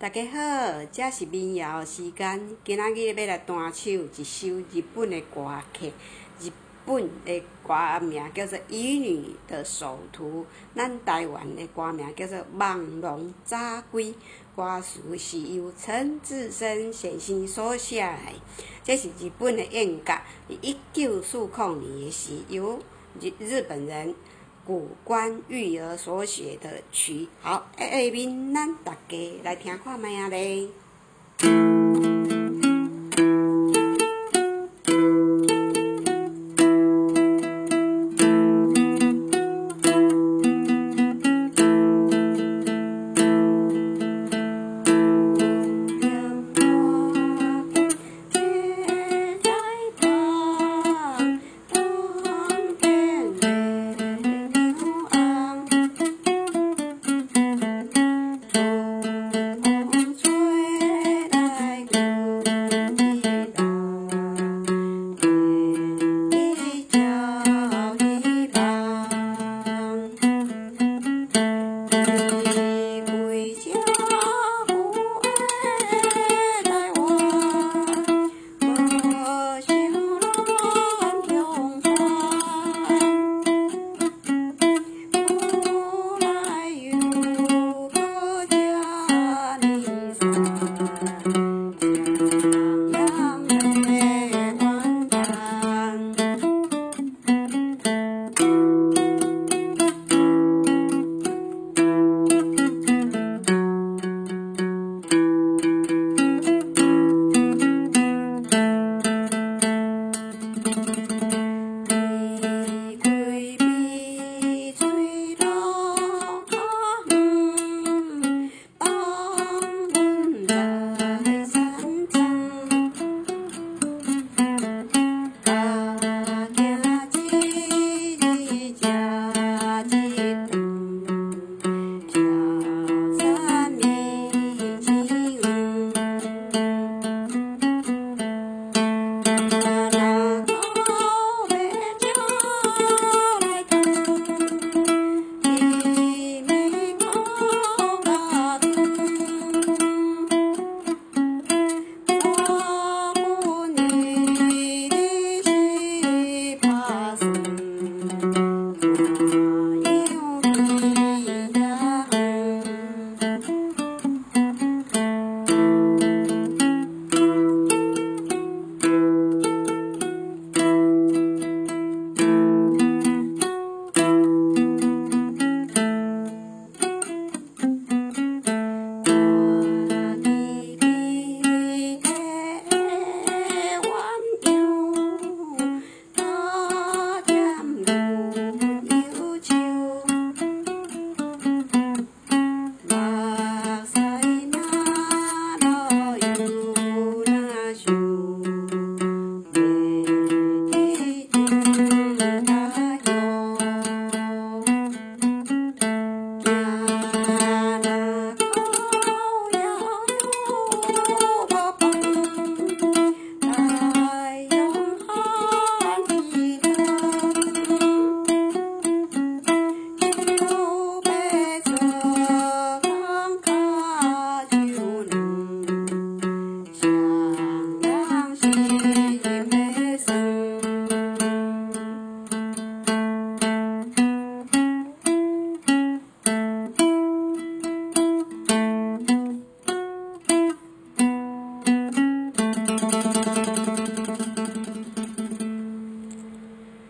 大家好，这是民谣时间。今仔日要来弹唱一首日本的歌曲。日本的歌名叫做《乙女的手图》，咱台湾的歌名叫做《梦龙早归》。歌词是由陈志生先生所写的。这是日本的演歌，一九四零年的时由日日本人。古关育儿所写的曲，好，下面咱大家来听看卖啊咧。